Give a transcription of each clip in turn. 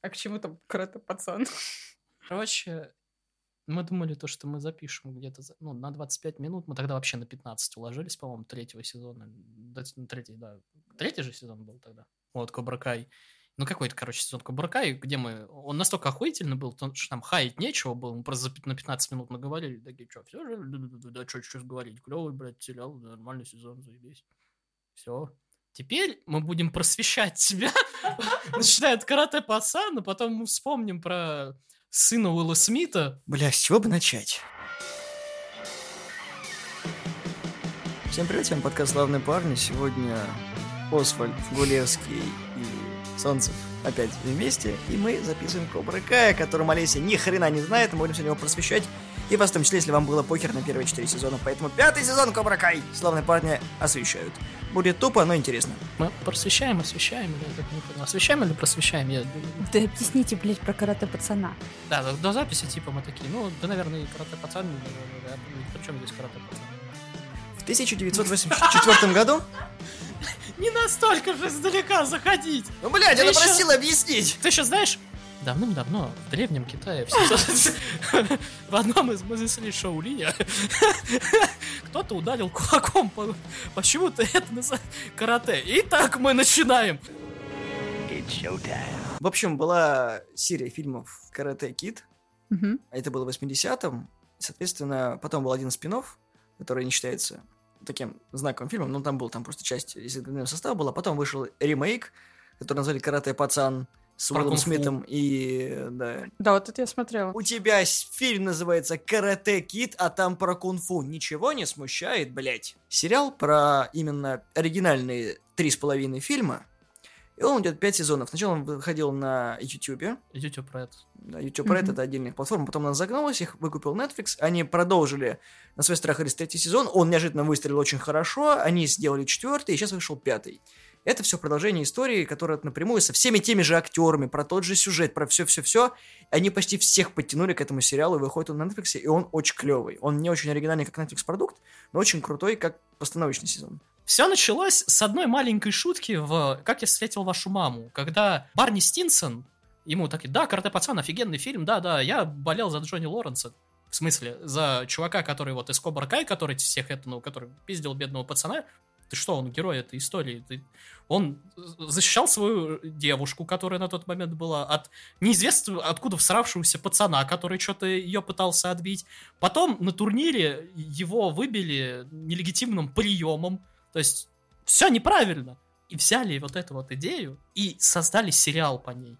А к чему там карате пацан? Короче, мы думали то, что мы запишем где-то ну, на 25 минут. Мы тогда вообще на 15 уложились, по-моему, третьего сезона. Ну, третий, да. Третий же сезон был тогда. Вот, Кобра Кай. Ну, какой-то, короче, сезон Кобра Кай, где мы... Он настолько охуительный был, то, что там хаять нечего было. Мы просто на 15 минут наговорили. Такие, что, все же? Да, что сейчас говорить? Клевый, блядь, сериал, нормальный сезон, заебись. Все. Теперь мы будем просвещать тебя, начиная от карате пацана, потом мы вспомним про сына Уилла Смита, Бля, с чего бы начать? Всем привет, с вами подкаст «Славные парни». Сегодня Освальд, Гулевский и Солнцев опять вместе. И мы записываем Кобра Кая, которому Олеся ни хрена не знает. Мы будем сегодня его просвещать. И вас в том числе, если вам было похер на первые четыре сезона. Поэтому пятый сезон Кобра Кай. Славные парни освещают. Будет тупо, но интересно. Мы просвещаем, освещаем, или я так не понял. Освещаем или просвещаем? Я... Да объясните, блядь, про карате пацана. Да, до, до записи типа мы такие, ну, да, наверное, и карате пацан, да, при чем здесь карате пацан? В 1984 году... Не настолько же издалека заходить! Ну, блядь, Ты она ещё- просила объяснить! Ты еще знаешь, давным-давно в древнем Китае в 700 в одном из мыслей Шаолиня кто-то ударил кулаком по почему-то это называется карате. Итак, мы начинаем. В общем, была серия фильмов «Карате Кид», Мгм. а это было в 80-м. Соответственно, потом был один спин который не считается таким знаковым фильмом, но там был там просто часть из состава была. Потом вышел ремейк, который назвали «Карате Пацан» с Уиллом. Смитом и... Да. Да, вот это я смотрела. У тебя фильм называется «Карате Кид», а там про кунг-фу. Ничего не смущает, блять. Сериал про именно оригинальные три с половиной фильма. И он идет пять сезонов. Сначала он выходил на YouTube, YouTube про это. да, YouTube Red Мгм. это отдельная платформа, потом она загнулась, их выкупил Netflix, они продолжили на свой страх и риск третий сезон, он неожиданно выстрелил очень хорошо, они сделали четвертый, и сейчас вышел пятый. Это все продолжение истории, которая напрямую со всеми теми же актерами, про тот же сюжет, про все-все-все. Они почти всех подтянули к этому сериалу, и выходит он на Netflix, и он очень клевый. Он не очень оригинальный, как Netflix продукт, но очень крутой, как постановочный сезон. Все началось с одной маленькой шутки в «Как я встретил вашу маму», когда Барни Стинсон, ему такие, да, «Карате пацан», офигенный фильм, да-да, я болел за Джонни Лоренса. В смысле, за чувака, который вот из Кобра Кай, который всех это, ну, который пиздил бедного пацана. Ты что, он герой этой истории. Ты- Он защищал свою девушку, которая на тот момент была, от неизвестно откуда всравшегося пацана, который что-то ее пытался отбить. Потом на турнире его выбили нелегитимным приемом. То есть все неправильно. И взяли вот эту вот идею и создали сериал по ней.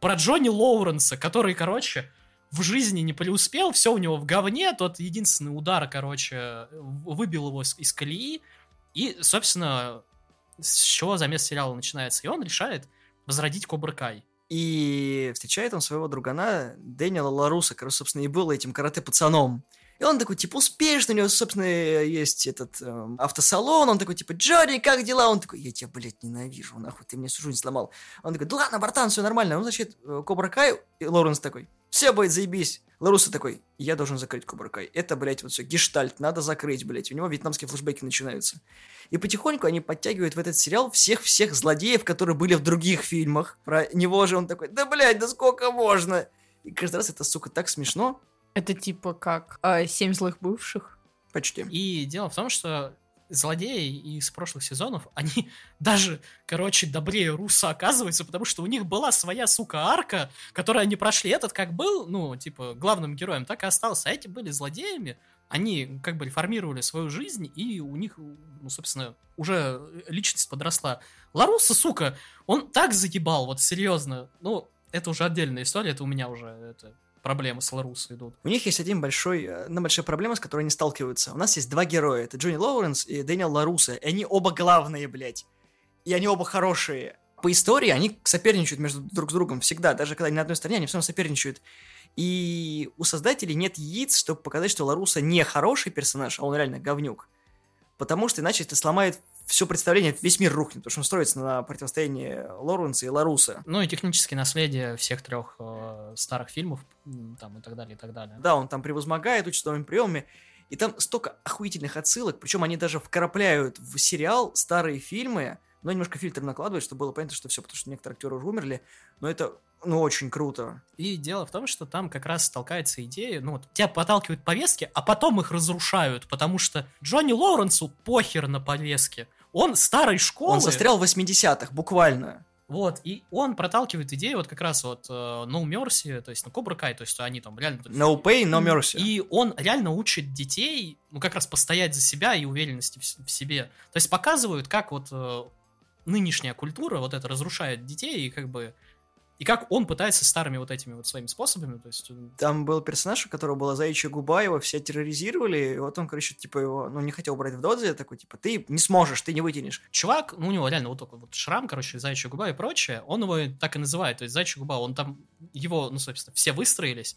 Про Джонни Лоуренса, который, короче, в жизни не преуспел, все у него в говне, тот единственный удар, короче, выбил его из, из колеи. И, собственно, с чего замес сериала начинается. И он решает возродить Кобра Кай. И встречает он своего другана Дэниела Ларуса, который, собственно, и был этим карате-пацаном. И он такой, типа, успешный, у него, собственно, есть этот эм, автосалон, он такой, типа, Джонни, как дела? Он такой, я тебя, блядь, ненавижу, нахуй, ты мне всю жизнь сломал. Он такой, да ладно, братан, все нормально. Он, значит, э, Кобра Кай, и Лоренс такой, все будет заебись. Ларуса такой, я должен закрыть Кобра Кай. Это, блядь, вот все, гештальт, надо закрыть, блядь. У него вьетнамские флешбеки начинаются. И потихоньку они подтягивают в этот сериал всех-всех злодеев, которые были в других фильмах. Про него же он такой, да, блядь, да сколько можно? И каждый раз это, сука, так смешно. Это типа как а, «Семь злых бывших». Почти. И дело в том, что злодеи из прошлых сезонов, они даже, короче, добрее Руса оказываются, потому что у них была своя, сука, арка, которую они прошли. Этот как был, ну, типа, главным героем, так и остался. А эти были злодеями, они как бы реформировали свою жизнь, и у них, ну, собственно, уже личность подросла. Ларуса, сука, он так загибал, вот серьезно. Ну, это уже отдельная история, это у меня уже это, проблемы с Ларусой идут. У них есть один большой, э, одна большая проблема, с которой они сталкиваются. У нас есть два героя. Это Джонни Лоуренс и Дэниел Ларуса. И они оба главные, блядь. И они оба хорошие. По истории они соперничают между друг с другом всегда. Даже когда они на одной стороне, они все равно соперничают. И у создателей нет яиц, чтобы показать, что Ларуса не хороший персонаж, а он реально говнюк. Потому что иначе это сломает все представление, весь мир рухнет, потому что он строится на противостоянии Лоуренса и Ларуса. Ну и технические наследия всех трех э, старых фильмов, там и так далее, и так далее. Да, он там превозмогает, учится новыми приемами. И там столько охуительных отсылок, причем они даже вкрапляют в сериал старые фильмы, но немножко фильтр накладывают, чтобы было понятно, что все, потому что некоторые актеры уже умерли, но это Ну, очень круто. И дело в том, что там как раз толкается идея, ну вот, тебя подталкивают повестки, а потом их разрушают, потому что Джонни Лоуренсу похер на повестке. Он старой школы. Он застрял в 80-х, буквально. Вот, и он проталкивает идею вот как раз вот э, No Mercy, то есть, ну, Cobra Kai, то есть они там реально... No pain, no mercy. И он реально учит детей, ну, как раз постоять за себя и уверенности в, в себе. То есть показывают, как вот э, нынешняя культура вот это разрушает детей, и как бы... И как он пытается старыми вот этими вот своими способами, то есть... э, Там был персонаж, у которого была заячья губа, его все терроризировали, и вот он, короче, типа его, ну, не хотел брать в додзе, такой, типа, ты не сможешь, ты не вытянешь. Чувак, ну, у него реально вот такой вот шрам, короче, зайчья губа и прочее, он его так и называет, то есть зайчья губа, он там, его, ну, собственно, все выстроились,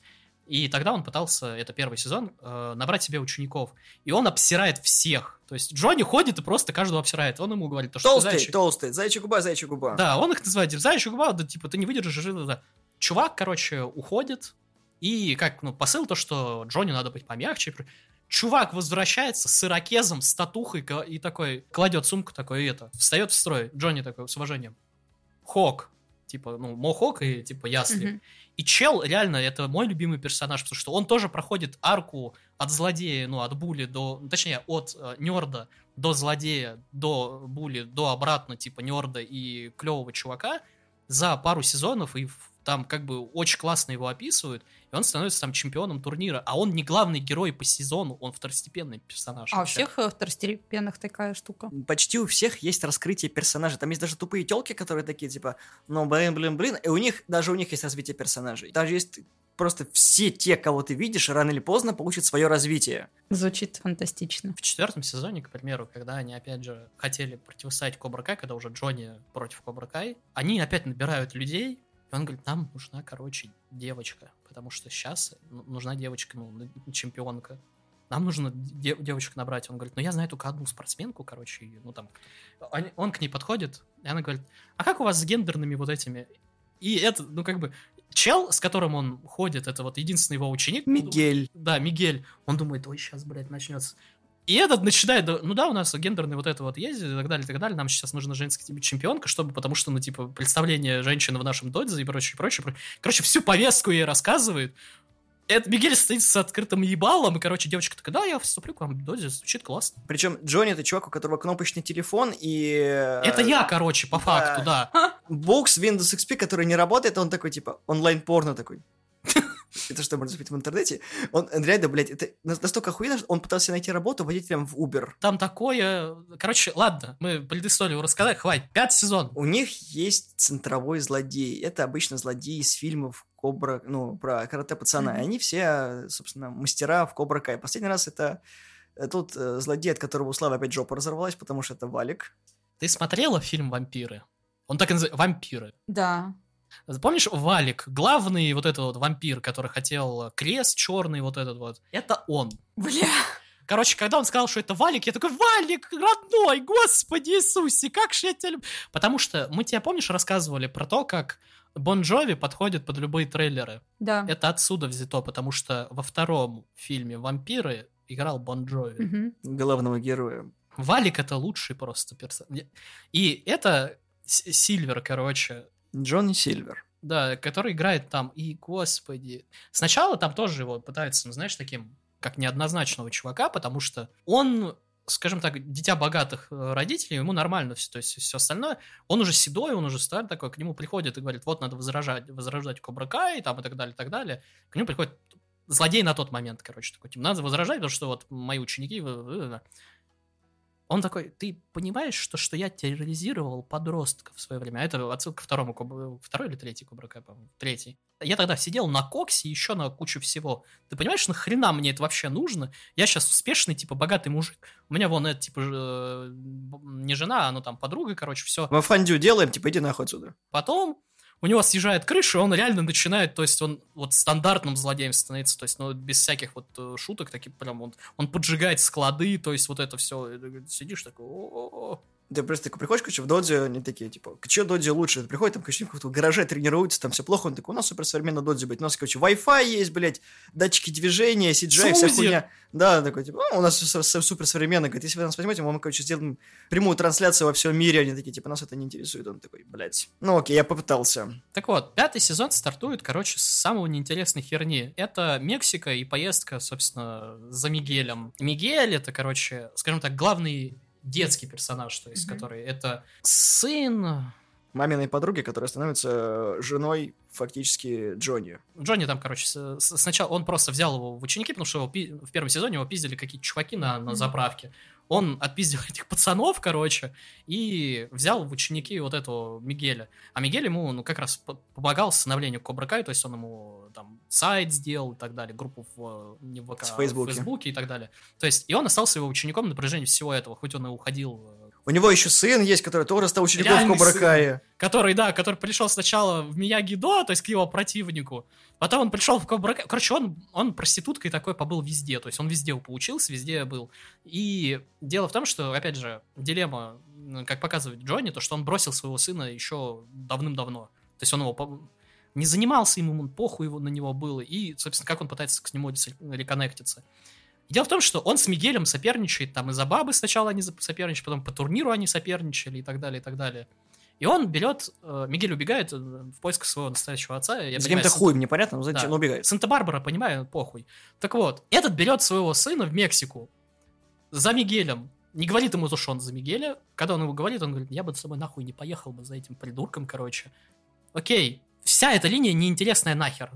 и тогда он пытался, это первый сезон, э, набрать себе учеников, и он обсирает всех, то есть Джонни ходит и просто каждого обсирает, он ему говорит, то, что ты Толстый, зайчий- толстый, заячья губа, заячья губа. Да, он их называет типа, зайчья губа, да, типа, ты не выдержишь, жи- да, да. Чувак, короче, уходит, и как, ну, посыл то, что Джонни надо быть помягче. Чувак возвращается с ирокезом, с татухой и такой, кладет сумку такой, и это, встает в строй. Джонни такой, с уважением. Хок. Типа, ну, Мохок и, типа, Ясли. Мгм. И чел, реально, это мой любимый персонаж, потому что он тоже проходит арку от злодея, ну, от Були до... ну, Точнее, от э, нерда до злодея, до Були, до обратно, типа, нерда и клевого чувака за пару сезонов, и там как бы очень классно его описывают, и он становится там чемпионом турнира, а он не главный герой по сезону, он второстепенный персонаж. А у всех э, второстепенных такая штука. Почти у всех есть раскрытие персонажа. Там есть даже тупые телки, которые такие, типа, ну, блин, блин, блин. И у них, даже у них есть развитие персонажей. Даже есть просто все те, кого ты видишь, рано или поздно получат свое развитие. Звучит фантастично. В четвертом сезоне, к примеру, когда они опять же хотели противостоять Кобра Кай, когда уже Джонни против Кобра Кай, они опять набирают людей, и он говорит, нам нужна, короче, девочка, потому что сейчас нужна девочка, ну, чемпионка. Нам нужно де- девочек набрать. Он говорит, ну я знаю только одну спортсменку, короче, ну там. Они- Он к ней подходит, и она говорит, а как у вас с гендерными вот этими? И это, ну как бы, чел, с которым он ходит, это вот единственный его ученик. Мигель. Да, Мигель. Он думает, ой, сейчас, блядь, начнется. И этот начинает, да, ну да, у нас гендерный вот это вот есть, и так далее, и так далее. Нам сейчас нужна женская типа, чемпионка, чтобы, потому что, ну, типа, представление женщины в нашем додзе и прочее, прочее. прочее. Короче, всю повестку ей рассказывает. Это Мигель стоит с открытым ебалом, и, короче, девочка такая, да, я вступлю к вам в додзе, звучит классно. Причем Джонни это чувак, у которого кнопочный телефон и... э, Это я, короче, по да. факту, да. Бокс Windows XP, который не работает, он такой, типа, онлайн-порно такой. Это что, можно смотреть в интернете? Он реально, блядь, это настолько охуенно, что он пытался найти работу водителем в Uber. Там такое... Короче, ладно, мы предысторию рассказали, хватит. Пятый сезон. У них есть центровой злодей. Это обычно злодеи из фильмов Кобра, ну, про карате пацана. И они все, собственно, мастера в Кобра Кай. Последний раз это э, тот э, злодей, от которого у Славы опять жопа разорвалась, потому что это Валик. Ты смотрела фильм «Вампиры»? Он так и называется «Вампиры». Да. Помнишь Валик, главный вот этот вот вампир, который хотел крест черный, вот этот вот, это он. Бля. Короче, когда он сказал, что это Валик, я такой, Валик, родной, господи Иисусе, как же я тебя люблю. Потому что мы тебе, помнишь, рассказывали про то, как Бон Джови подходит под любые трейлеры. Да. Это отсюда взято, потому что во втором фильме «Вампиры» играл Бон Джови. Мгм. главного героя. Валик это лучший просто персонаж. И это Сильвер, короче, Джонни Сильвер. Да, который играет там, и, господи. Сначала там тоже его пытаются, ну, знаешь, таким, как неоднозначного чувака, потому что он, скажем так, дитя богатых э, родителей, ему нормально все, то есть все остальное. Он уже седой, он уже старый такой, к нему приходит и говорит, вот надо возражать, возрождать Кобра Кай, там, и так далее, и так далее. К нему приходит злодей на тот момент, короче, такой, типа, надо возражать, потому что вот мои ученики... вы- вы- вы». Он такой, ты понимаешь, что, что я терроризировал подростков в свое время? А это отсылка ко второму, Коб- второй или третий Кобра Кай, по-моему? Третий. Я тогда сидел на коксе еще на кучу всего. Ты понимаешь, нахрена мне это вообще нужно? Я сейчас успешный, типа, богатый мужик. У меня вон это, типа, э, не жена, а ну там подруга, короче, все. Мы фандю делаем, типа, иди нахуй отсюда. Потом у него съезжает крыша, и он реально начинает, то есть он вот стандартным злодеем становится, то есть, ну, без всяких вот э, шуток, такие прям он, он поджигает склады, то есть вот это все, сидишь такой, «О-о-о». Ты просто такой приходишь, короче, в доде, они такие, типа, что доде лучше? Ты приходит, там, короче, в каком-то гараже тренируются, там все плохо, он такой, у нас суперсовременный доде, блядь, у нас, короче, Wi-Fi есть, блядь, датчики движения, CGI, вся Сузер. хуйня. Да, такой, типа, «Ну, у нас все суперсовременно, говорит, если вы нас возьмете, мы, короче, сделаем прямую трансляцию во всем мире, они такие, типа, нас это не интересует, он такой, блядь. Ну, окей, я попытался. Так вот, пятый сезон стартует, короче, с самого неинтересной херни. Это Мексика и поездка, собственно, за Мигелем. Мигель это, короче, скажем так, главный детский персонаж, то есть, Мгм. который это сын Маминой подруги, которая становится э, женой фактически Джонни. Джонни там, короче, с- сначала он просто взял его в ученики, потому что его пи- в первом сезоне его пиздили какие-то чуваки на, на заправке. Он отпиздил этих пацанов, короче, и взял в ученики вот этого Мигеля. А Мигель ему, ну, как раз по- помогал становлению Кобра Кай, то есть он ему там сайт сделал и так далее, группу в, не в ВК, В а Фейсбуке. в Фейсбуке и так далее. То есть, и он остался его учеником на протяжении всего этого, хоть он и уходил э, У него еще сын есть, который тоже стал учеником Реальный который, да, который пришел сначала в Мияги До, то есть к его противнику, потом он пришел в Кобра Кай. Короче, он, он проституткой такой побыл везде, то есть он везде поучился, везде был. И дело в том, что, опять же, дилемма, как показывает Джонни, то, что он бросил своего сына еще давным-давно. То есть он его не занимался ему, он похуй его, на него было, и, собственно, как он пытается к нему дис- реконнектиться. И Дело в том, что он с Мигелем соперничает, там из-за бабы сначала они за- соперничали, потом по турниру они соперничали и так далее, и так далее. И он берет, э, Мигель убегает э, в поисках своего настоящего отца. Я каким-то Сан- хуем, непонятно, но зачем Да. он убегает. Санта-Барбара, понимаю, похуй. Так вот, этот берет своего сына в Мексику за Мигелем. Не говорит ему, то, что он за Мигеля. Когда он ему говорит, он говорит, я бы с тобой нахуй не поехал бы за этим придурком, короче. Окей, вся эта линия неинтересная нахер.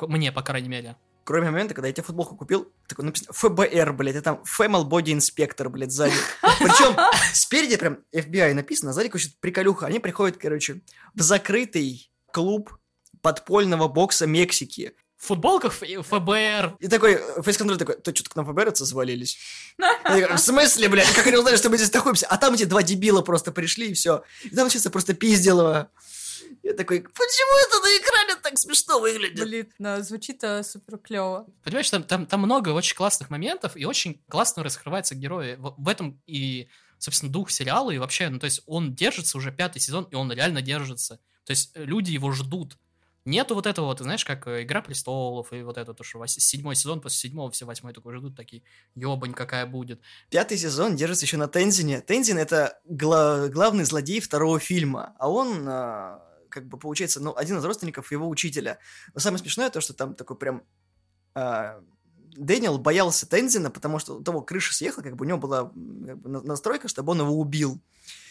Мне, по крайней мере. Кроме момента, когда я тебе футболку купил, такой написано ФБР, блядь, и там Female Body Inspector, блядь, сзади. Причем спереди прям FBI написано, а сзади, короче, приколюха. Они приходят, короче, в закрытый клуб подпольного бокса Мексики. В футболках ФБР. И такой, фейс-контроль такой, то что-то к нам ФБРцы завалились. В смысле, блядь, как они узнали, что мы здесь находимся? А там эти два дебила просто пришли, и все. И там начался просто пизделово. Я такой, почему это на экране так смешно выглядит? Блин, да, звучит э, супер клево. Понимаешь, там, там, там много очень классных моментов, и очень классно раскрываются герои. В, в этом и, собственно, дух сериала, и вообще, ну, то есть он держится уже пятый сезон, и он реально держится. То есть э, люди его ждут. Нету вот этого вот, знаешь, как э, «Игра престолов» и вот это, то, что вось- седьмой сезон, после седьмого все восьмой такой ждут, такие, ёбань какая будет. Пятый сезон держится еще на Тензине. Тензин это гла- главный злодей второго фильма, а он а, как бы получается, ну, один из родственников его учителя. Но самое смешное то, что там такой прям а, Дэниел боялся Тензина, потому что у того крыша съехала, как бы у него была как бы, на- настройка, чтобы он его убил.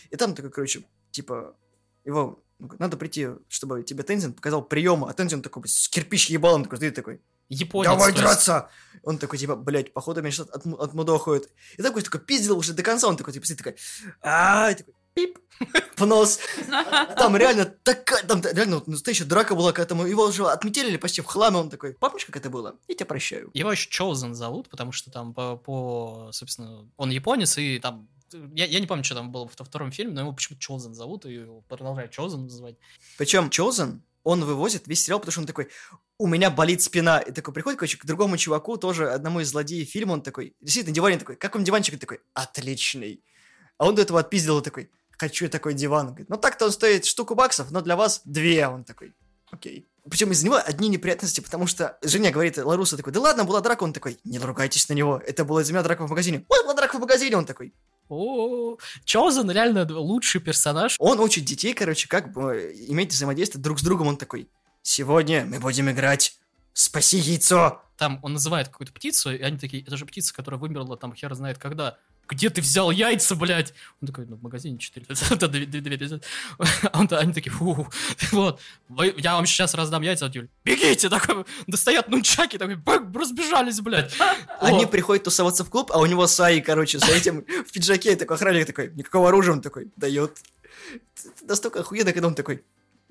И там такой, короче, типа, его надо прийти, чтобы тебе Тензин показал приемы, а Тензин такой с кирпич ебал, он такой стоит такой, Японец. Давай есть. драться! Он такой, типа, блядь, походу меня сейчас отму- отмудохают. И такой, такой, пиздил уже до конца, он такой, типа, сидит такой, а такой, пип, в нос. Там реально такая, там реально настоящая драка была, когда там его уже отметили почти в хламе, он такой, помнишь, как это было? Я тебя прощаю. Его еще Chosen зовут, потому что там по, по, собственно, он японец, и там, я, я не помню, что там было во втором фильме, но его почему-то Chosen зовут, и его продолжают Chosen называть. Причем Чозен, он вывозит весь сериал, потому что он такой, у меня болит спина. И такой приходит, короче, к другому чуваку, тоже одному из злодеев фильма, он такой, на диване, такой, как вам диванчик? И такой, отличный. А он до этого отпиздил и такой, хочу такой диван. Говорит, ну так-то он стоит штуку баксов, но для вас две. Он такой, окей. Причем из него одни неприятности, потому что Женя говорит, Ларуса такой, да ладно, была драка, он такой, не ругайтесь на него, это была из-за меня драка в магазине. Вот была драка в магазине, он такой. О, Chosen реально лучший персонаж. Он учит детей, короче, как бы иметь взаимодействие друг с другом, он такой, сегодня мы будем играть «Спаси яйцо». Там он называет какую-то птицу, и они такие, это же птица, которая вымерла там хер знает когда. Где ты взял яйца, блядь? Он такой, ну, в магазине 4 это две- две- две- две- А он- Они такие, фу, вот, я вам сейчас раздам яйца, а Юль, бегите, такой, достает нунчаки, такой, разбежались, блядь. Они приходят тусоваться в клуб, а у него Саи, короче, с этим в пиджаке, такой охранник такой, никакого оружия, он такой, дает. Настолько охуенно, когда он такой,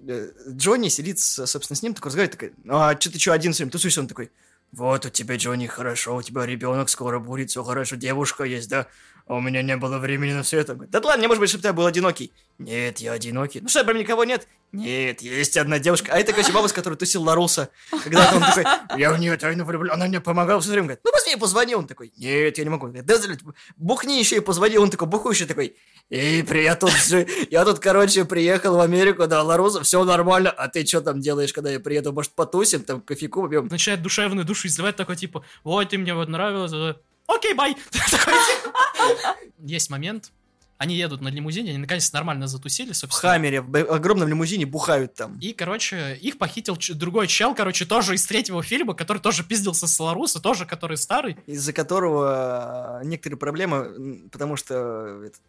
э, Джонни сидит, собственно, с ним, такой разговаривает, такой, а что ты что, один с ним тусуешься? Он такой, вот у тебя, Джонни, хорошо, у тебя ребенок скоро будет, все хорошо, девушка есть, да? А у меня не было времени на все это. Да ладно, не может быть, чтобы ты был одинокий. Нет, я одинокий. Ну что, прям никого нет? Нет, есть одна девушка. А это, короче, баба, с которой тусил Ларуса. Когда он такой, я в нее тайно влюблен, она мне помогала все время. Говорит, ну быстрее позвони. Он такой, нет, я не могу. Говорит, да, бухни еще и позвони. Он такой, бухущий такой, эй, при, я тут, я тут, короче, приехал в Америку, да, Ларуса, все нормально, а ты что там делаешь, когда я приеду? Может, потусим, там, кофейку попьем? Начинает душевную душу изливать такой, типа, ой, ты мне вот нравилась, окей, бай. Есть момент, они едут на лимузине, они наконец нормально затусили, собственно. В Хаммере, в огромном лимузине бухают там. И, короче, их похитил другой чел, короче, тоже из третьего фильма, который тоже пиздился с Ларуса, тоже который старый. Из-за которого э, некоторые проблемы, потому что этот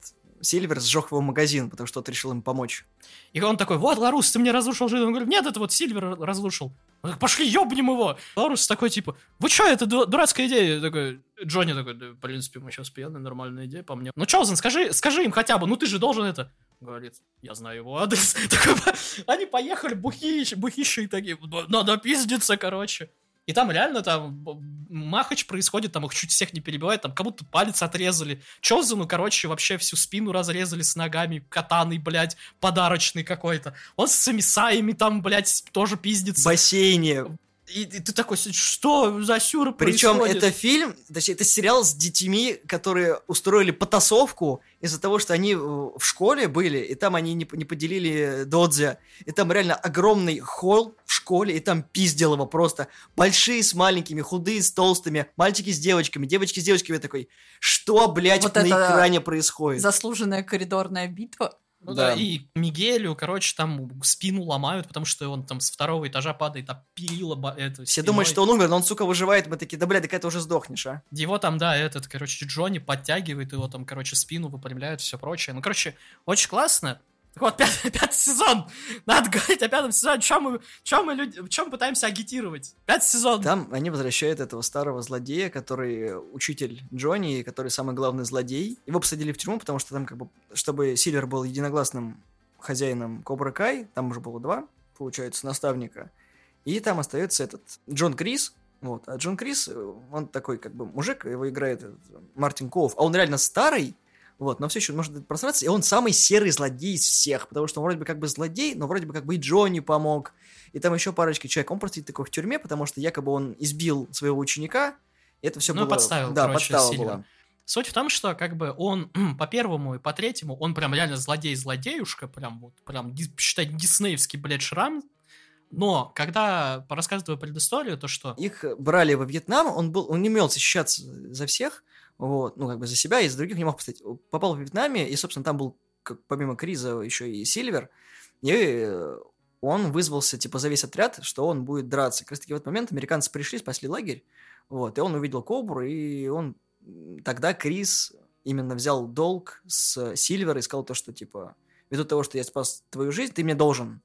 Сильвер сжег его магазин, потому что тот решил им помочь. И он такой, вот, Ларус, ты мне разрушил жизнь. Он говорит, нет, это вот Сильвер разрушил. Он такой, пошли, ёбнем его. Ларус такой, типа, вы чё, это дурацкая идея. Я Джонни такой, да, в принципе, мы сейчас пьяные, нормальная идея по мне. Ну, Чоузен, скажи, скажи им хотя бы, ну ты же должен это. Говорит, я знаю его адрес. Они поехали, бухищи, бухищи такие, надо пиздиться, короче. И там реально там махач происходит, там их чуть всех не перебивает, там кому-то палец отрезали. Чозану, короче, вообще всю спину разрезали с ногами, катаной, блядь, подарочный какой-то. Он с самисаями там, блядь, тоже пиздится. В бассейне. И, и ты такой, что за сюр Причем это фильм, точнее, это сериал с детьми, которые устроили потасовку из-за того, что они в школе были, и там они не, не поделили додзя. И там реально огромный холл в школе, и там пиздил его просто. Большие с маленькими, худые с толстыми, мальчики с девочками, девочки с девочками. Я такой, что, блядь, вот на экране происходит? Заслуженная коридорная битва. Ну да. да, и Мигелю, короче, там спину ломают, потому что он там с второго этажа падает, а перила это, Все думают, что он умер, но он, сука, выживает, мы такие, да, бля, так это уже сдохнешь, а? Его там, да, этот, короче, Джонни подтягивает его там, короче, спину выпрямляют, все прочее. Ну, короче, очень классно. Вот, пятый, пятый сезон. Надо говорить о пятом сезоне. Чем мы, чем мы люди, чем пытаемся агитировать? Пятый сезон. Там они возвращают этого старого злодея, который учитель Джонни, который самый главный злодей. Его посадили в тюрьму, потому что там как бы, чтобы Сильвер был единогласным хозяином Кобра Кай, там уже было два, получается, наставника. И там остается этот Джон Крис, вот. А Джон Крис, он такой как бы мужик, его играет Мартин Коуф, а он реально старый, вот, но все еще может просраться, и он самый серый злодей из всех, потому что он вроде бы как бы злодей, но вроде бы как бы и Джонни помог, и там еще парочки человек. Он просто такой в тюрьме, потому что якобы он избил своего ученика, и это все ну, было... подставил, да, короче, подстава сильно. была. Суть в том, что как бы он по первому и по третьему, он прям реально злодей-злодеюшка, прям вот, прям, считай, диснеевский, блядь, шрам, но когда рассказываю предысторию, то что... Их брали во Вьетнам, он, был, он не умел защищаться за всех, вот, ну, как бы за себя и за других не мог поставить. Попал в Вьетнаме, и, собственно, там был, как, помимо Криза, еще и Сильвер, и он вызвался, типа, за весь отряд, что он будет драться. Как раз таки в этот момент американцы пришли, спасли лагерь, вот, и он увидел Кобру, и он... Тогда Крис именно взял долг с Сильвера и сказал то, что, типа, ввиду того, что я спас твою жизнь, ты мне должен.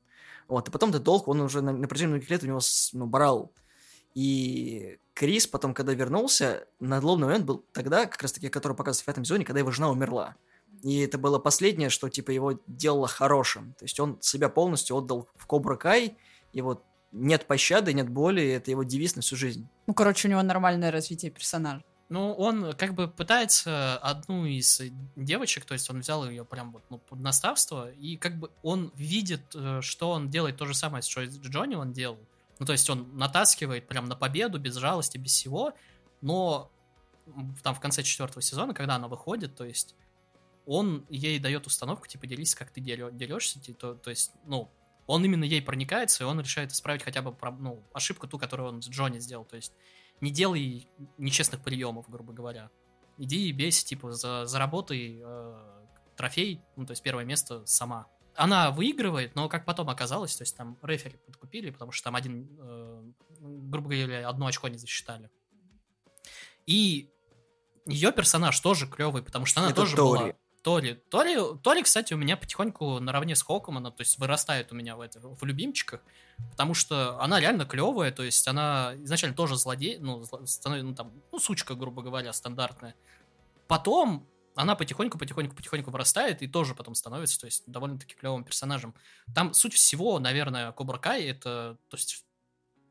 Вот, и потом этот долг, он уже на, на протяжении многих лет у него ну, брал. И Крис потом, когда вернулся, надломный момент был тогда, как раз таки, который показывается в пятом сезоне, когда его жена умерла. И это было последнее, что, типа, его делало хорошим. То есть он себя полностью отдал в Кобра Кай, и вот нет пощады, нет боли, это его девиз на всю жизнь. Ну, короче, у него нормальное развитие персонажа. Ну, он как бы пытается одну из девочек, то есть он взял ее прям вот ну, под наставство, и как бы он видит, э, что он делает то же самое, что Джонни он делал. Ну, то есть он натаскивает прям на победу, без жалости, без всего, но там в конце четвертого сезона, когда она выходит, то есть он ей дает установку, типа, делись, как ты дерешься, то, то есть, ну, он именно ей проникается, и он решает исправить хотя бы ну, ошибку ту, которую он с Джонни сделал. То есть не делай нечестных приемов, грубо говоря. Иди и бейся, типа, за, заработай э, трофей, ну, то есть первое место сама она выигрывает, но как потом оказалось, то есть там рефери подкупили, потому что там один, э, грубо говоря, одно очко не засчитали. И ее персонаж тоже клевый, потому что она Это тоже Тори. была... Тори. Тори, Тори, кстати, у меня потихоньку наравне с Хоком, она, то есть, вырастает у меня в, это, в любимчиках, потому что она реально клевая, то есть, она изначально тоже злодей, ну, становится, ну, там, ну, сучка, грубо говоря, стандартная. Потом она потихоньку, потихоньку, потихоньку вырастает и тоже потом становится, то есть, довольно-таки клевым персонажем. Там суть всего, наверное, Кобра Кай, это, то есть,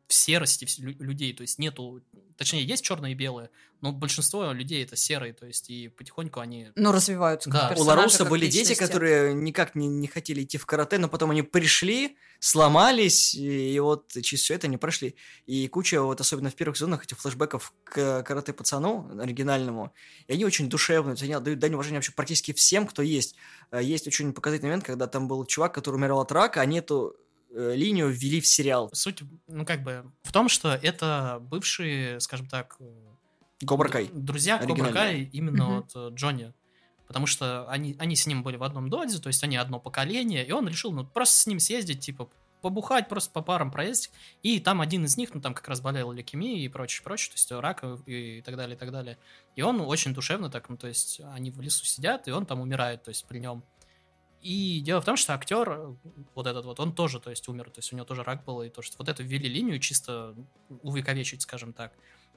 в серости людей, то есть нету, точнее, есть черное и белое, но большинство людей это серые, то есть и потихоньку они... Ну, развиваются Да, у Ларуса были дети, личности. которые никак не, не хотели идти в карате, но потом они пришли, сломались, и, и вот через все это они прошли. И куча, вот особенно в первых сезонах, этих флешбеков к карате пацану оригинальному, и они очень душевные, то есть они отдают дань уважения вообще практически всем, кто есть. Э, Есть очень показательный момент, когда там был чувак, который умирал от рака, они эту э, линию ввели в сериал. Суть, ну, как бы, в том, что это бывшие, скажем так... э, Кобра Кай. д- Друзья Кобра Оригинальные. Кай именно Мгм. вот э, Джонни. Потому что они, они с ним были в одном доде, то есть они одно поколение, и он решил, ну, просто с ним съездить, типа, побухать, просто по парам проездить. И там один из них, ну, там как раз болел лейкемией и прочее, прочее, то есть рак и, и так далее, и так далее. И он очень душевно так, ну, то есть они в лесу сидят, и он там умирает, то есть при нем. И дело в том, что актер, э, вот этот вот, он тоже, то есть умер, то есть у него тоже рак был, и то, что вот эту ввели линию чисто увековечить, скажем так.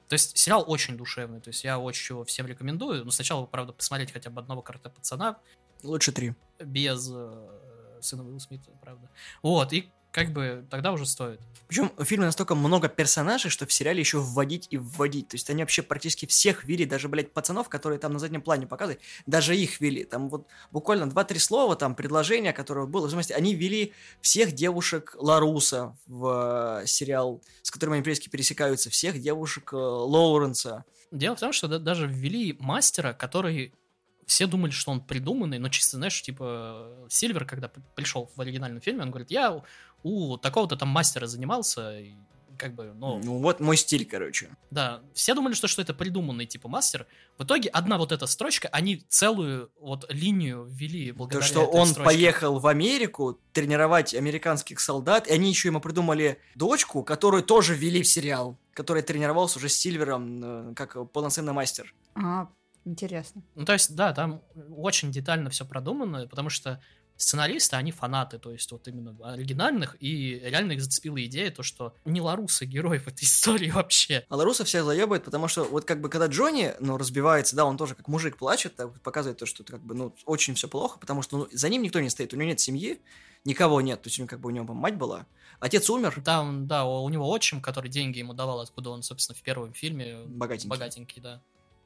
То есть сериал очень душевный, то есть я очень его всем рекомендую. Но сначала, правда, посмотреть хотя бы одного карате пацана Лучше три. без э, сына Уилла Смита, правда. Вот, и как бы тогда уже стоит. Причем в фильме настолько много персонажей, что в сериале еще вводить и вводить. То есть они вообще практически всех ввели, даже, блядь, пацанов, которые там на заднем плане показывают, даже их ввели. Там вот буквально два-три слова, там, предложения, которое было. В смысле, они ввели всех девушек Ларуса в э, сериал, с которыми они периодически пересекаются, всех девушек э, Лоуренса. Дело в том, что да- даже ввели мастера, который все думали, что он придуманный, но чисто, знаешь, типа Сильвер, когда пришел в оригинальном фильме, он говорит, я у такого-то там мастера занимался, и как бы, ну, Ну, вот мой стиль, короче. Да, все думали, что, что это придуманный типа мастер. В итоге одна вот эта строчка, они целую вот линию ввели То, благодаря что этой он строчке. поехал в Америку тренировать американских солдат, и они еще ему придумали дочку, которую тоже ввели в сериал, которая тренировалась уже с Сильвером э, как полноценный мастер. А, интересно. Ну, то есть, да, там очень детально все продумано, потому что сценаристы, они фанаты, то есть вот именно оригинальных, и реально их зацепила идея, то, что не Ларуса герой в этой истории вообще. А Ларуса всех заебывает, потому что вот как бы когда Джонни, ну, разбивается, да, он тоже как мужик плачет, так, показывает то, что это как бы, ну, очень все плохо, потому что ну, за ним никто не стоит, у него нет семьи, никого нет, то есть у него как бы у него мать была, отец умер, да, у у него отчим, который деньги ему давал, откуда он, собственно, в первом фильме богатенький. богатенький, да.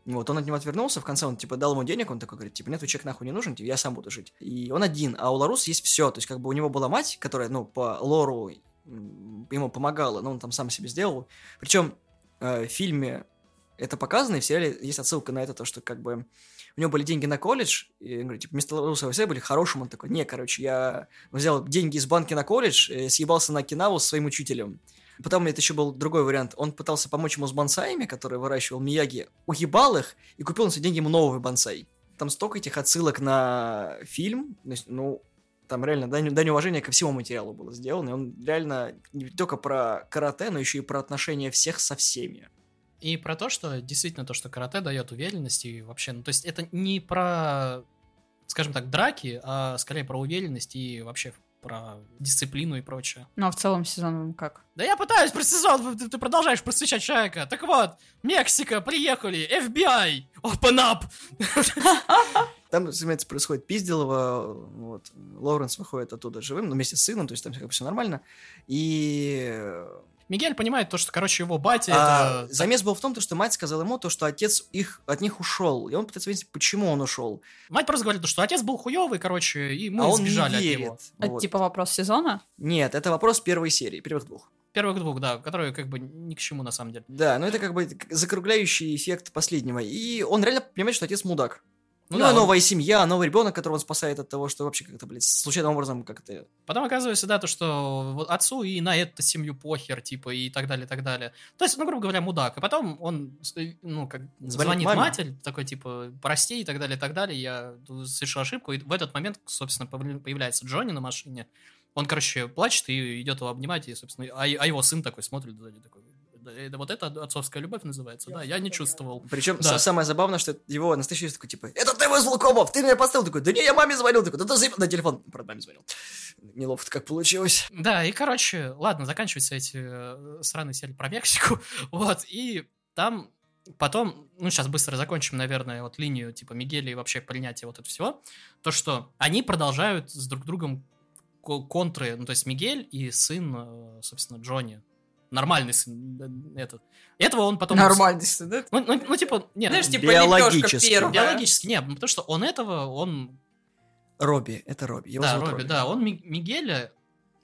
Вот, он от него отвернулся, в конце он, типа, дал ему денег, он такой говорит, типа, нет, чек нахуй не нужен, типа, я сам буду жить. И он один, а у Ларуса есть все, то есть, как бы, у него была мать, которая, ну, по лору ему помогала, но он там сам себе сделал. Причем э, в фильме это показано, и в сериале есть отсылка на это, то, что, как бы, у него были деньги на колледж, и, он говорит, типа, вместо Ларуса все были хорошим, он такой, не, короче, я взял деньги из банки на колледж, э, съебался на Кинаву со своим учителем. Потом это еще был другой вариант. Он пытался помочь ему с бонсаями, которые выращивал Мияги, уебал их и купил на свои деньги ему новый бонсай. Там столько этих отсылок на фильм, ну, там реально дань, дань уважения ко всему материалу было сделано. И он реально не только про карате, но еще и про отношения всех со всеми. И про то, что действительно то, что карате дает уверенность и вообще, ну то есть это не про, скажем так, драки, а скорее про уверенность и вообще про дисциплину и прочее. Ну, а в целом сезон вам как? Да я пытаюсь про сезон, ты, ты продолжаешь просвещать человека. Так вот, Мексика, приехали, FBI, open up. Там, разумеется, происходит пизделово, вот, Лоуренс выходит оттуда живым, ну, вместе с сыном, то есть там все нормально. И Мигель понимает то, что, короче, его батя А, это... замес был в том, то, что мать сказала ему то, что отец их, от них ушел. И он пытается выяснить, почему он ушел. Мать просто говорит, что отец был хуёвый, короче, и мы а он не сбежали от верит. него. Это Вот. типа вопрос сезона? Нет, это вопрос первой серии, первых двух. Первых двух, да, которые как бы ни к чему на самом деле. Да, но это как бы закругляющий эффект последнего. И он реально понимает, что отец мудак. Ну, да, и он- новая семья, новый ребенок, которого он спасает от того, что вообще как-то, блядь, случайным образом как-то... Потом оказывается, да, то, что отцу и на эту семью похер, типа, и так далее, и так далее. То есть, ну, грубо говоря, мудак. И потом он, э, ну, как Звонит звонит, маме. матерь, такой, типа, прости, и так далее, и так далее. Я совершил ошибку. И в этот момент, собственно, появляется Джонни на машине. Он, короче, плачет и идет его обнимать, и, собственно, а, а его сын такой смотрит сзади, такой, «Да, это вот это отцовская любовь называется, да, я не чувствовал. Причем Да. самое забавное, что его настоящий такой, типа, это ты вызвал комов, ты меня поставил. Такой, да не, я маме звонил. Такой, да ты заеб- на телефон. Правда, маме звонил. Неловко как получилось. Да, и, короче, ладно, заканчиваются эти э, сраные серии про Мексику, вот, и там потом, ну, сейчас быстро закончим, наверное, вот линию, типа, Мигеля и вообще принятие вот этого всего, то, что они продолжают с друг другом ко- контры, ну, то есть Мигель и сын, э, собственно, Джонни, нормальный сын этот. Этого он потом... Нормальный сын, да? Ну, ну, ну, типа, нет, Знаешь, ну, типа биологически. первая. биологически, нет, ну, потому что он этого, он... Робби, это Робби. Его да, зовут Робби, да, он Ми- Мигеля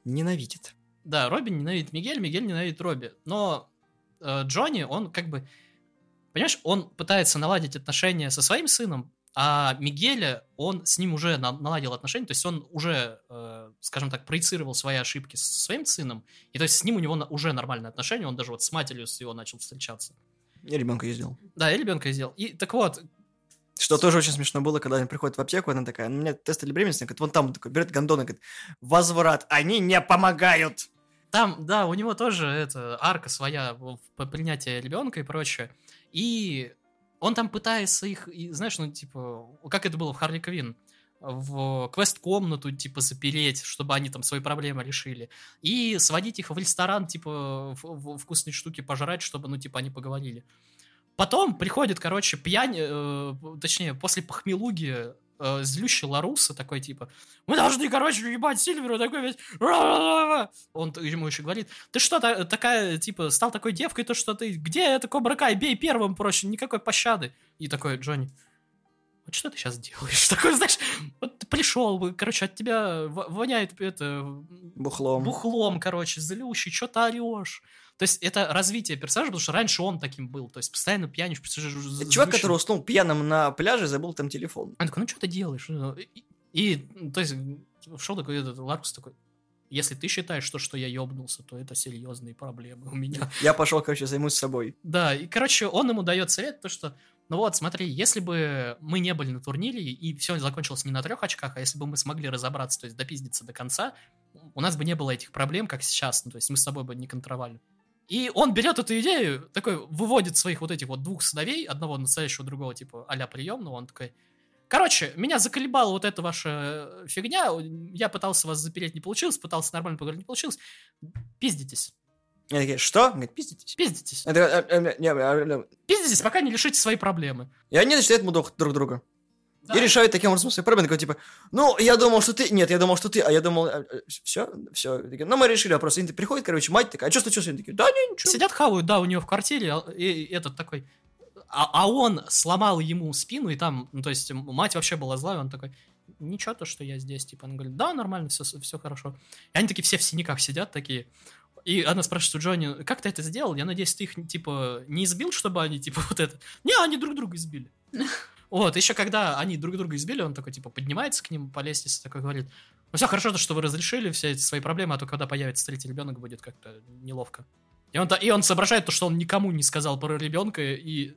Ненавидит. Да, Робби ненавидит Мигель, Мигель ненавидит Робби. Но э, Джонни, он как бы... Понимаешь, он пытается наладить отношения со своим сыном, а Мигеля, он с ним уже на- наладил отношения, то есть он уже, э, скажем так, проецировал свои ошибки со своим сыном, и то есть с ним у него уже нормальные отношения, он даже вот с матерью с его начал встречаться. Я ребенка ездил. Да, я ребенка сделал. И так вот, Что тоже очень смешно было, когда они приходят в аптеку, она такая, ну, у меня тесты для беременности, говорит, вон там такой, берет гондон и говорит, возврат, они не помогают. Там, да, у него тоже это арка своя в принятии ребенка и прочее. И он там пытается их, и, знаешь, ну, типа, как это было в Харли Квин, в квест-комнату, типа, запереть, чтобы они там свои проблемы решили. И сводить их в ресторан, типа, в- в- вкусные штуки пожрать, чтобы, ну, типа, они поговорили. Потом приходит, короче, пьянь, э, точнее, после похмелуги э, злющий Ларуса такой, типа, мы должны, короче, ебать Сильверу, такой весь... Он ему еще говорит, ты что, та- такая, типа, стал такой девкой, то что ты, где это Кобра Кай, бей первым, проще, никакой пощады. И такой, Джонни, вот что ты сейчас делаешь? Такой, знаешь, вот ты пришел, короче, от тебя воняет это Бухлом. бухлом, короче, злющий, что ты орешь? То есть это развитие персонажа, потому что раньше он таким был, то есть постоянно пьянишь, Это чувак, который уснул пьяным на пляже, забыл там телефон. он такой, ну что ты делаешь? И, и, то есть, шел такой этот Ларкус такой, если ты считаешь, что, что я ёбнулся, то это серьезные проблемы у меня. Я пошел, короче, займусь собой. Да, и, короче, он ему дает совет, то что, ну вот, смотри, если бы мы не были на турнире, и все закончилось не на трех очках, а если бы мы смогли разобраться, то есть допиздиться до конца, у нас бы не было этих проблем, как сейчас, ну, то есть мы с тобой бы не контровали. И он берет эту идею, такой, выводит своих вот этих вот двух сыновей, одного настоящего, другого, типа, а-ля приемного, он такой, Короче, меня заколебала вот эта ваша фигня. Я пытался вас запереть, не получилось. Пытался нормально поговорить, не получилось. Пиздитесь. Я такие, что? Говорит, пиздитесь. Пиздитесь. Я такой, «А, а, не, а, а». Пиздитесь, пока не решите свои проблемы. И они начинают мудохать друг друга. Да. И решают таким образом свои проблемы. Такой, типа, ну, я думал, что ты... Нет, я думал, что ты... А я думал... Все? Все. Ну, мы решили вопрос. Они приходят, короче, мать такая, а что случилось? Они такие, да, не, ничего. Сидят, хавают, да, у нее в квартире, а- и этот такой... А, а он сломал ему спину, и там, ну, то есть, мать вообще была злая, он такой, ничего то, что я здесь, типа, он говорит, да, нормально, все, все хорошо. И они такие все в синяках сидят, такие, и она спрашивает у Джонни, как ты это сделал? Я надеюсь, ты их, типа, не избил, чтобы они, типа, вот это... Не, они друг друга избили. Вот, еще когда они друг друга избили, он такой, типа, поднимается к ним по лестнице, такой говорит, ну все хорошо, то, что вы разрешили все эти свои проблемы, а то, когда появится третий ребенок, будет как-то неловко. И он, и он соображает то, что он никому не сказал про ребенка, и...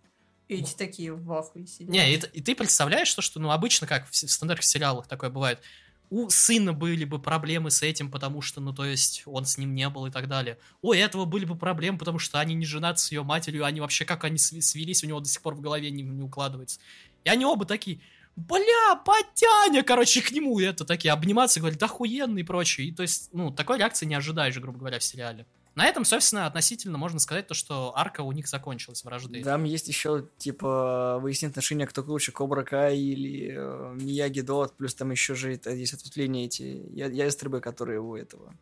И эти такие в ахуе сидят. Не, и, и ты представляешь то, что, ну, обычно, как в, в стандартных сериалах такое бывает, у сына были бы проблемы с этим, потому что, ну, то есть, он с ним не был и так далее. У этого были бы проблемы, потому что они не женаты с ее матерью, они вообще, как они свелись, у него до сих пор в голове не, не укладывается. И они оба такие, бля, потяня, короче, к нему, это такие, обниматься, говорят, охуенный и прочее. И, то есть, ну, такой реакции не ожидаешь, грубо говоря, в сериале. На этом, собственно, относительно можно сказать то, что арка у них закончилась вражды. Там есть еще, типа, выяснить отношения, кто круче, Кобра Кай или э, Мияги Дот, плюс там еще же это, есть ответвления эти я- ястребы, которые у этого,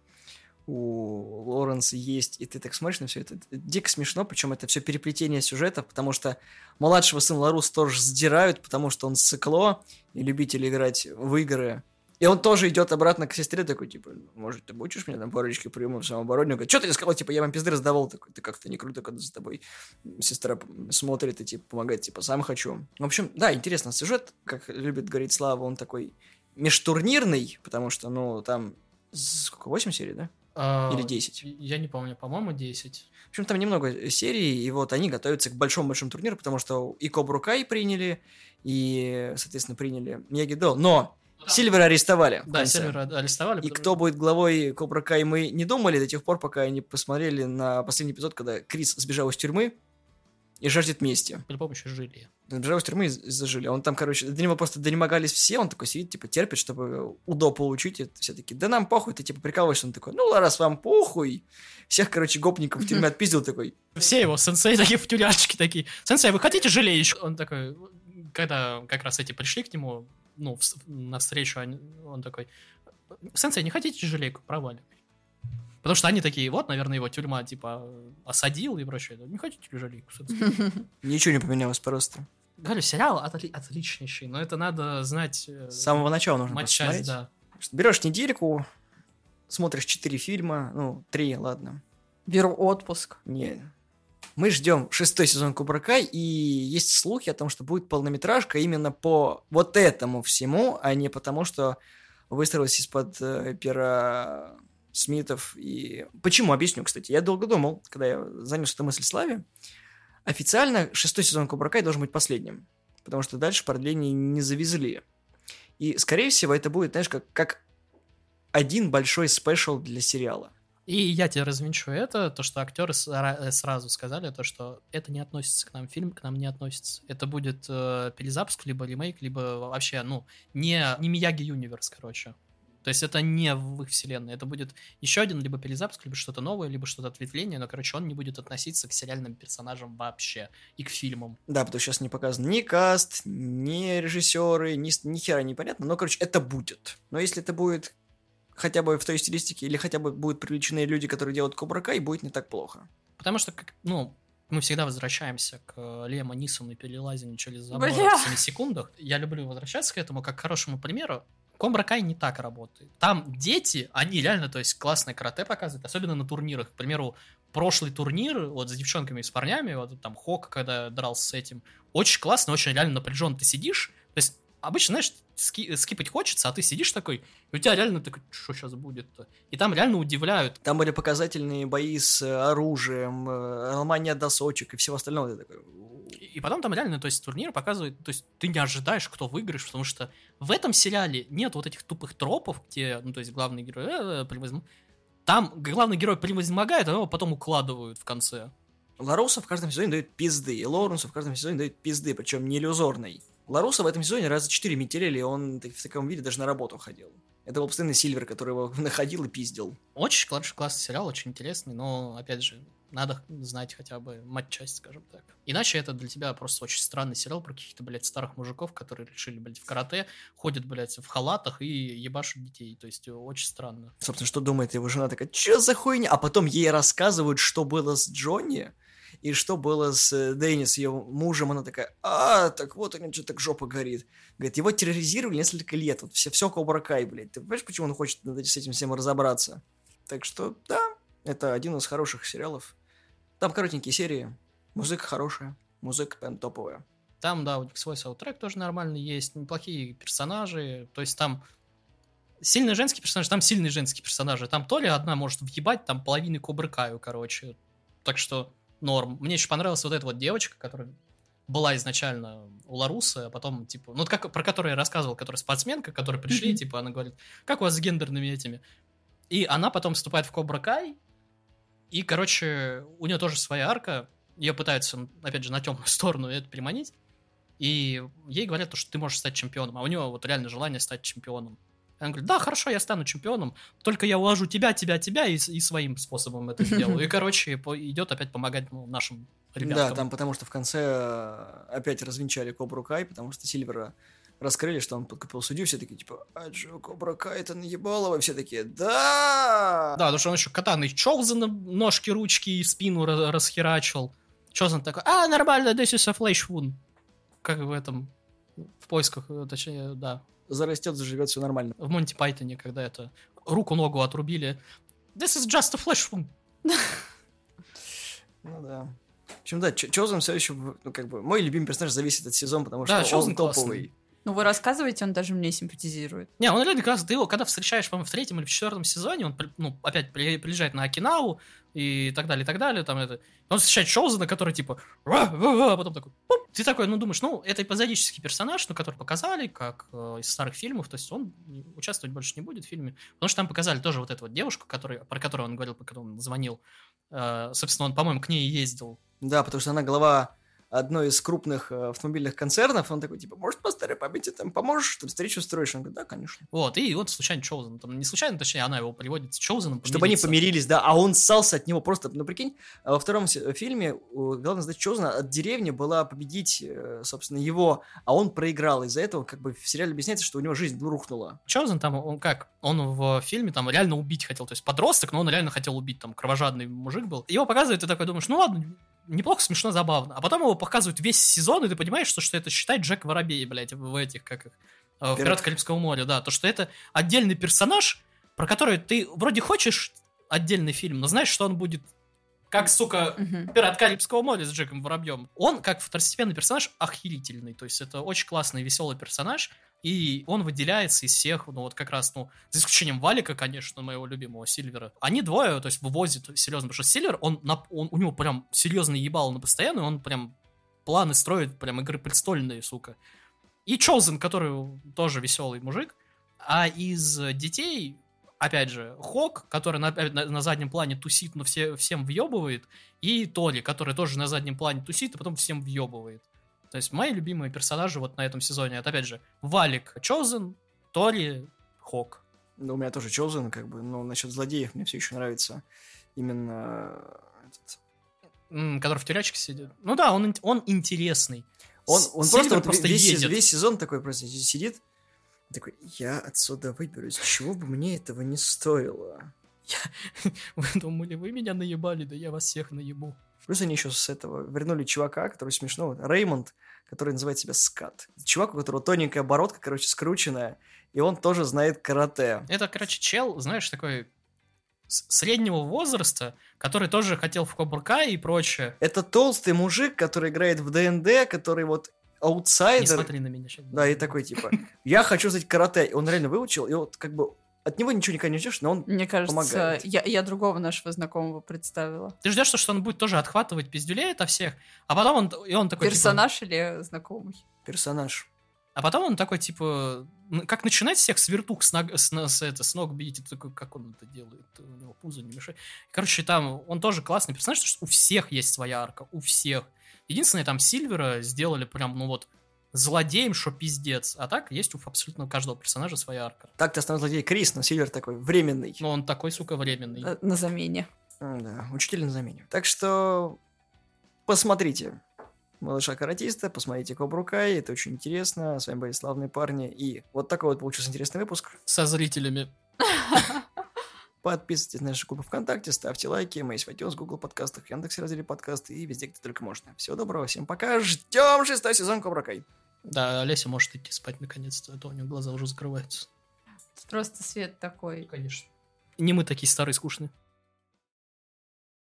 у Лоренса есть, и ты так смотришь на все это, дико смешно, причем это все переплетение сюжетов, потому что младшего сына Ларус тоже сдирают, потому что он сыкло и любитель играть в игры, и он тоже идет обратно к сестре, такой, типа, может, ты будешь меня там парочки приемов в самообороне? Он говорит, что ты сказал, типа, я вам пизды раздавал, такой, ты как-то не круто, когда за тобой сестра смотрит и, типа, помогает, типа, сам хочу. В общем, да, интересно, сюжет, как любит говорить Слава, он такой межтурнирный, потому что, ну, там, сколько, 8 серий, да? А, Или 10? Я не помню, по-моему, 10. В общем, там немного серий, и вот они готовятся к большому-большому турниру, потому что и Кобру Кай приняли, и, соответственно, приняли Мьяги До, но Сильвера арестовали. Да, сервер арестовали. И потому- кто будет главой Кобра Кай, мы не думали до тех пор, пока они посмотрели на последний эпизод, когда Крис сбежал из тюрьмы и жаждет мести. При помощи жилья. Сбежал из тюрьмы из- из-за жили. Он там, короче, до него просто донемогались все, он такой сидит, типа, терпит, чтобы УДО получить. И все такие, да нам похуй, ты, типа, прикалываешься. Он такой, ну, раз вам похуй. Всех, короче, гопников в тюрьме отпиздил такой. Все его сенсей такие в тюрячке такие. Сенсей, вы хотите жалеечку? Он такой, когда как раз эти пришли к нему, ну, в- на встречу, он такой, сенсей, не хотите жалейку? Проваливай. Потому что они такие, вот, наверное, его тюрьма, типа, осадил и прочее. Не хотите ли жалейку? Ничего не поменялось просто. Говорю, сериал отли- отличнейший, но это надо знать... э, С самого начала нужно посмотреть. да. Берешь недельку, смотришь четыре фильма, ну, три, ладно. Беру отпуск. Не. Мы ждем шестой сезон Кубра Кай, и есть слухи о том, что будет полнометражка именно по вот этому всему, а не потому, что выстроилась из-под э, пера Смитов. И почему? Объясню, кстати. Я долго думал, когда я занес эту мысль Славе. Официально шестой сезон Кубра Кай должен быть последним, потому что дальше продление не завезли. И, скорее всего, это будет, знаешь, как, как один большой спешл для сериала. И я тебе развенчу это, то, что актеры э, сразу сказали, то, что это не относится к нам, фильм к нам не относится. Это будет э, перезапуск, либо ремейк, либо вообще, ну, не, не Мияги Юниверс, короче. То есть это не в их вселенной. Это будет еще один либо перезапуск, либо что-то новое, либо что-то ответвление, но, короче, он не будет относиться к сериальным персонажам вообще и к фильмам. Да, потому что сейчас не показан ни каст, ни режиссеры, ни, ни хера непонятно. Но, короче, это будет. Но если это будет хотя бы в той стилистике, или хотя бы будут привлечены люди, которые делают Кобра Кай, будет не так плохо. Потому что, как, ну, мы всегда возвращаемся к э, Лема Нисону и перелазению через забор Бля. в 7 секундах. Я люблю возвращаться к этому как к хорошему примеру. Комбра Кай не так работает. Там дети, они реально, то есть, классное карате показывают, особенно на турнирах. К примеру, прошлый турнир, вот с девчонками и с парнями, вот там Хок, когда дрался с этим, очень классно, очень реально напряжен. Ты сидишь, то есть, обычно, знаешь, ски- скипать хочется, а ты сидишь такой, и у тебя реально такой, что сейчас будет-то? И там реально удивляют. Там были показательные бои с оружием, э, ломание досочек и всего остального. Ты такой. И потом там реально, то есть турнир показывает, то есть ты не ожидаешь, кто выиграешь, потому что в этом сериале нет вот этих тупых тропов, где, ну то есть главный герой э, превозм- Там главный герой превозмогает, а его потом укладывают в конце. Ларуса в каждом сезоне дает пизды, и Лоуренсу в каждом сезоне дает пизды, причем не иллюзорной. Ларуса в этом сезоне раза четыре метелили, и он в таком виде даже на работу ходил. Это был постоянный Сильвер, который его находил и пиздил. Очень класс- классный сериал, очень интересный, но, опять же, надо знать хотя бы матчасть, скажем так. Иначе это для тебя просто очень странный сериал про каких-то, блядь, старых мужиков, которые решили, блядь, в карате, ходят, блядь, в халатах и ебашут детей. То есть, э, очень странно. Собственно, что думает его жена такая, чё за хуйня? А потом ей рассказывают, что было с Джонни, и что было с э, Дэнни, ее мужем. Она такая, а, так вот него что-то так жопа горит. Говорит, его терроризировали несколько лет. Вот все, все Кобра Кай, блядь. Ты понимаешь, почему он хочет с этим всем разобраться? Так что, да, это один из хороших сериалов. Там коротенькие серии, музыка хорошая, музыка прям топовая. Там, да, у них свой саундтрек тоже нормальный есть, неплохие персонажи, то есть там сильный женский персонаж, там сильные женские персонажи, там то ли одна может въебать, там половины Кобры Каю, короче, так что норм. Мне еще понравилась вот эта вот девочка, которая была изначально у Ларусы, а потом, типа, ну, вот как, про которую я рассказывал, которая спортсменка, которые пришли, типа, она говорит, как у вас с гендерными этими? И она потом вступает в Кобра Кай, и, короче, у нее тоже своя арка, ее пытаются, опять же, на темную сторону это переманить, и ей говорят, то, что ты можешь стать чемпионом, а у нее вот реально желание стать чемпионом. Она говорит, да, хорошо, я стану чемпионом, только я уложу тебя, тебя, тебя и, и своим способом это сделаю. И, короче, по- идет опять помогать ну, нашим ребятам. Да, там потому что в конце э, опять развенчали Кобру Кай, потому что Сильвера раскрыли, что он подкупил судью, все такие, типа, а чё, Кобра Кай, это наебалово, и все такие, да! Да, потому что он еще катаной Чолзена ножки, ручки и спину расхерачил. Чолзен такой, а, нормально, this is a flash wound. Как в этом, в поисках, э, точнее, да, Зарастет, заживет, все нормально. в Монти Пайтоне, когда это руку-ногу отрубили. This is just a flash wound. Ну да. В общем, да, Чо- Чозен все еще, ну, как бы, мой любимый персонаж зависит от сезона, потому Да, что Чозен он топовый. классный. Ну, вы рассказываете, он даже мне симпатизирует. Не, он реально классный. Ты его, когда встречаешь, по-моему, в третьем или в четвертом сезоне, он, ну, опять при- приезжает на Окинаву и так далее, и так далее, там это... Он встречает Чоузена, который типа... «Ра, ра, ра», а потом такой... «Пуп». Ты такой, ну, думаешь, ну, это эпизодический персонаж, ну, который показали, как э, из старых фильмов, то есть он участвовать больше не будет в фильме. Потому что там показали тоже вот эту вот девушку, который, про которую он говорил, пока он звонил. Э, собственно, он, по-моему, к ней ездил. Да, потому что она глава одной из крупных э, автомобильных концернов, он такой, типа, может, по старой памяти там поможешь, там встречу устроишь? Он говорит, да, конечно. Вот, и вот случайно Чоузен, там не случайно, точнее, она его приводит с Чоузеном Чтобы они помирились, да, а он ссался от него просто, ну, прикинь, во втором се- фильме главная задача Чозена от деревни была победить, э, собственно, его, а он проиграл, из-за этого, как бы, в сериале объясняется, что у него жизнь рухнула. Чоузен там, он как, он в фильме там реально убить хотел, то есть подросток, но он реально хотел убить, там, кровожадный мужик был. Его показывают, и такой думаешь, ну ладно, неплохо, смешно, забавно. А потом его показывают весь сезон, и ты понимаешь, что, что это считает Джек Воробей, блядь, в этих, как их, э, в Пират. «Пиратах Карибского моря», да, то, что это отдельный персонаж, про который ты вроде хочешь отдельный фильм, но знаешь, что он будет как, сука, Мгм. Пират Карибского моря с Джеком Воробьем. Он, как второстепенный персонаж, охерительный. То есть это очень классный, веселый персонаж. И он выделяется из всех, ну вот как раз, ну, за исключением Валика, конечно, моего любимого Сильвера. Они двое, то есть вывозят серьезно, потому что Сильвер, он, на- он- у него прям серьезно ебало на постоянную, он прям планы строит, прям игры престольные, сука. И Чозен, который тоже веселый мужик. А из детей, опять же, Хок, который на, на, на заднем плане тусит, но все, всем въебывает, и Тори, который тоже на заднем плане тусит, и потом всем въебывает. То есть мои любимые персонажи вот на этом сезоне, это опять же Валик Чозен, Тори, Хок. Ну, у меня тоже Чозен, как бы, но насчет злодеев мне все еще нравится именно этот, который в тюрячке сидит. Ну да, он, он интересный. Он, он Сильвер просто, вот весь, едет. весь сезон такой просто сидит, такой, я отсюда выберусь, чего бы мне этого не стоило. Вы думали, вы меня наебали, да я вас всех наебу. Плюс они еще с этого вернули чувака, который смешно, вот, Реймонд, который называет себя Скат. Чувак, у которого тоненькая бородка, короче, скрученная, и он тоже знает карате. Это, короче, чел, знаешь, такой среднего возраста, который тоже хотел в Кобурка и прочее. Это толстый мужик, который играет в ДНД, который вот Не аутсайдер. смотри на меня сейчас. Да, и такой, типа, я хочу знать карате. И Он реально выучил, и вот как бы от него ничего никогда не ждешь, но он Мне кажется, Помогает. я, я другого нашего знакомого представила. Ты ждешь, что он будет тоже отхватывать пиздюлей ото всех, а потом он, и он такой, типа- Персонаж или знакомый? персонаж. а потом он такой, типа, как начинать всех с вертух, с, ног, с, с это, с ног бить, такой, как он это делает, у него пузо не мешает. Короче, там он тоже классный персонаж, потому что у всех есть своя арка, у всех. Единственное, там Сильвера сделали прям, ну вот, злодеем, что пиздец. А так есть у абсолютно каждого персонажа своя арка. Так-то основной злодей Крис, но Сильвер такой временный. Но он такой, сука, временный. Э, На замене. Да, учитель на замене. Так что посмотрите малыша-каратиста, посмотрите Кобру Кай, это очень интересно. С вами были славные парни. И вот такой вот получился интересный выпуск. Со зрителями. Подписывайтесь на нашу группу ВКонтакте, ставьте лайки. Мы есть в iTunes, Google подкастах, Яндексе разделе подкасты и везде, где только можно. Всего доброго, всем пока. Ждем шестой сезон Кобра Кай. Да, Олеся может идти спать наконец-то, а то у нее глаза уже закрываются. Просто свет такой. Конечно. Не мы такие старые скучные.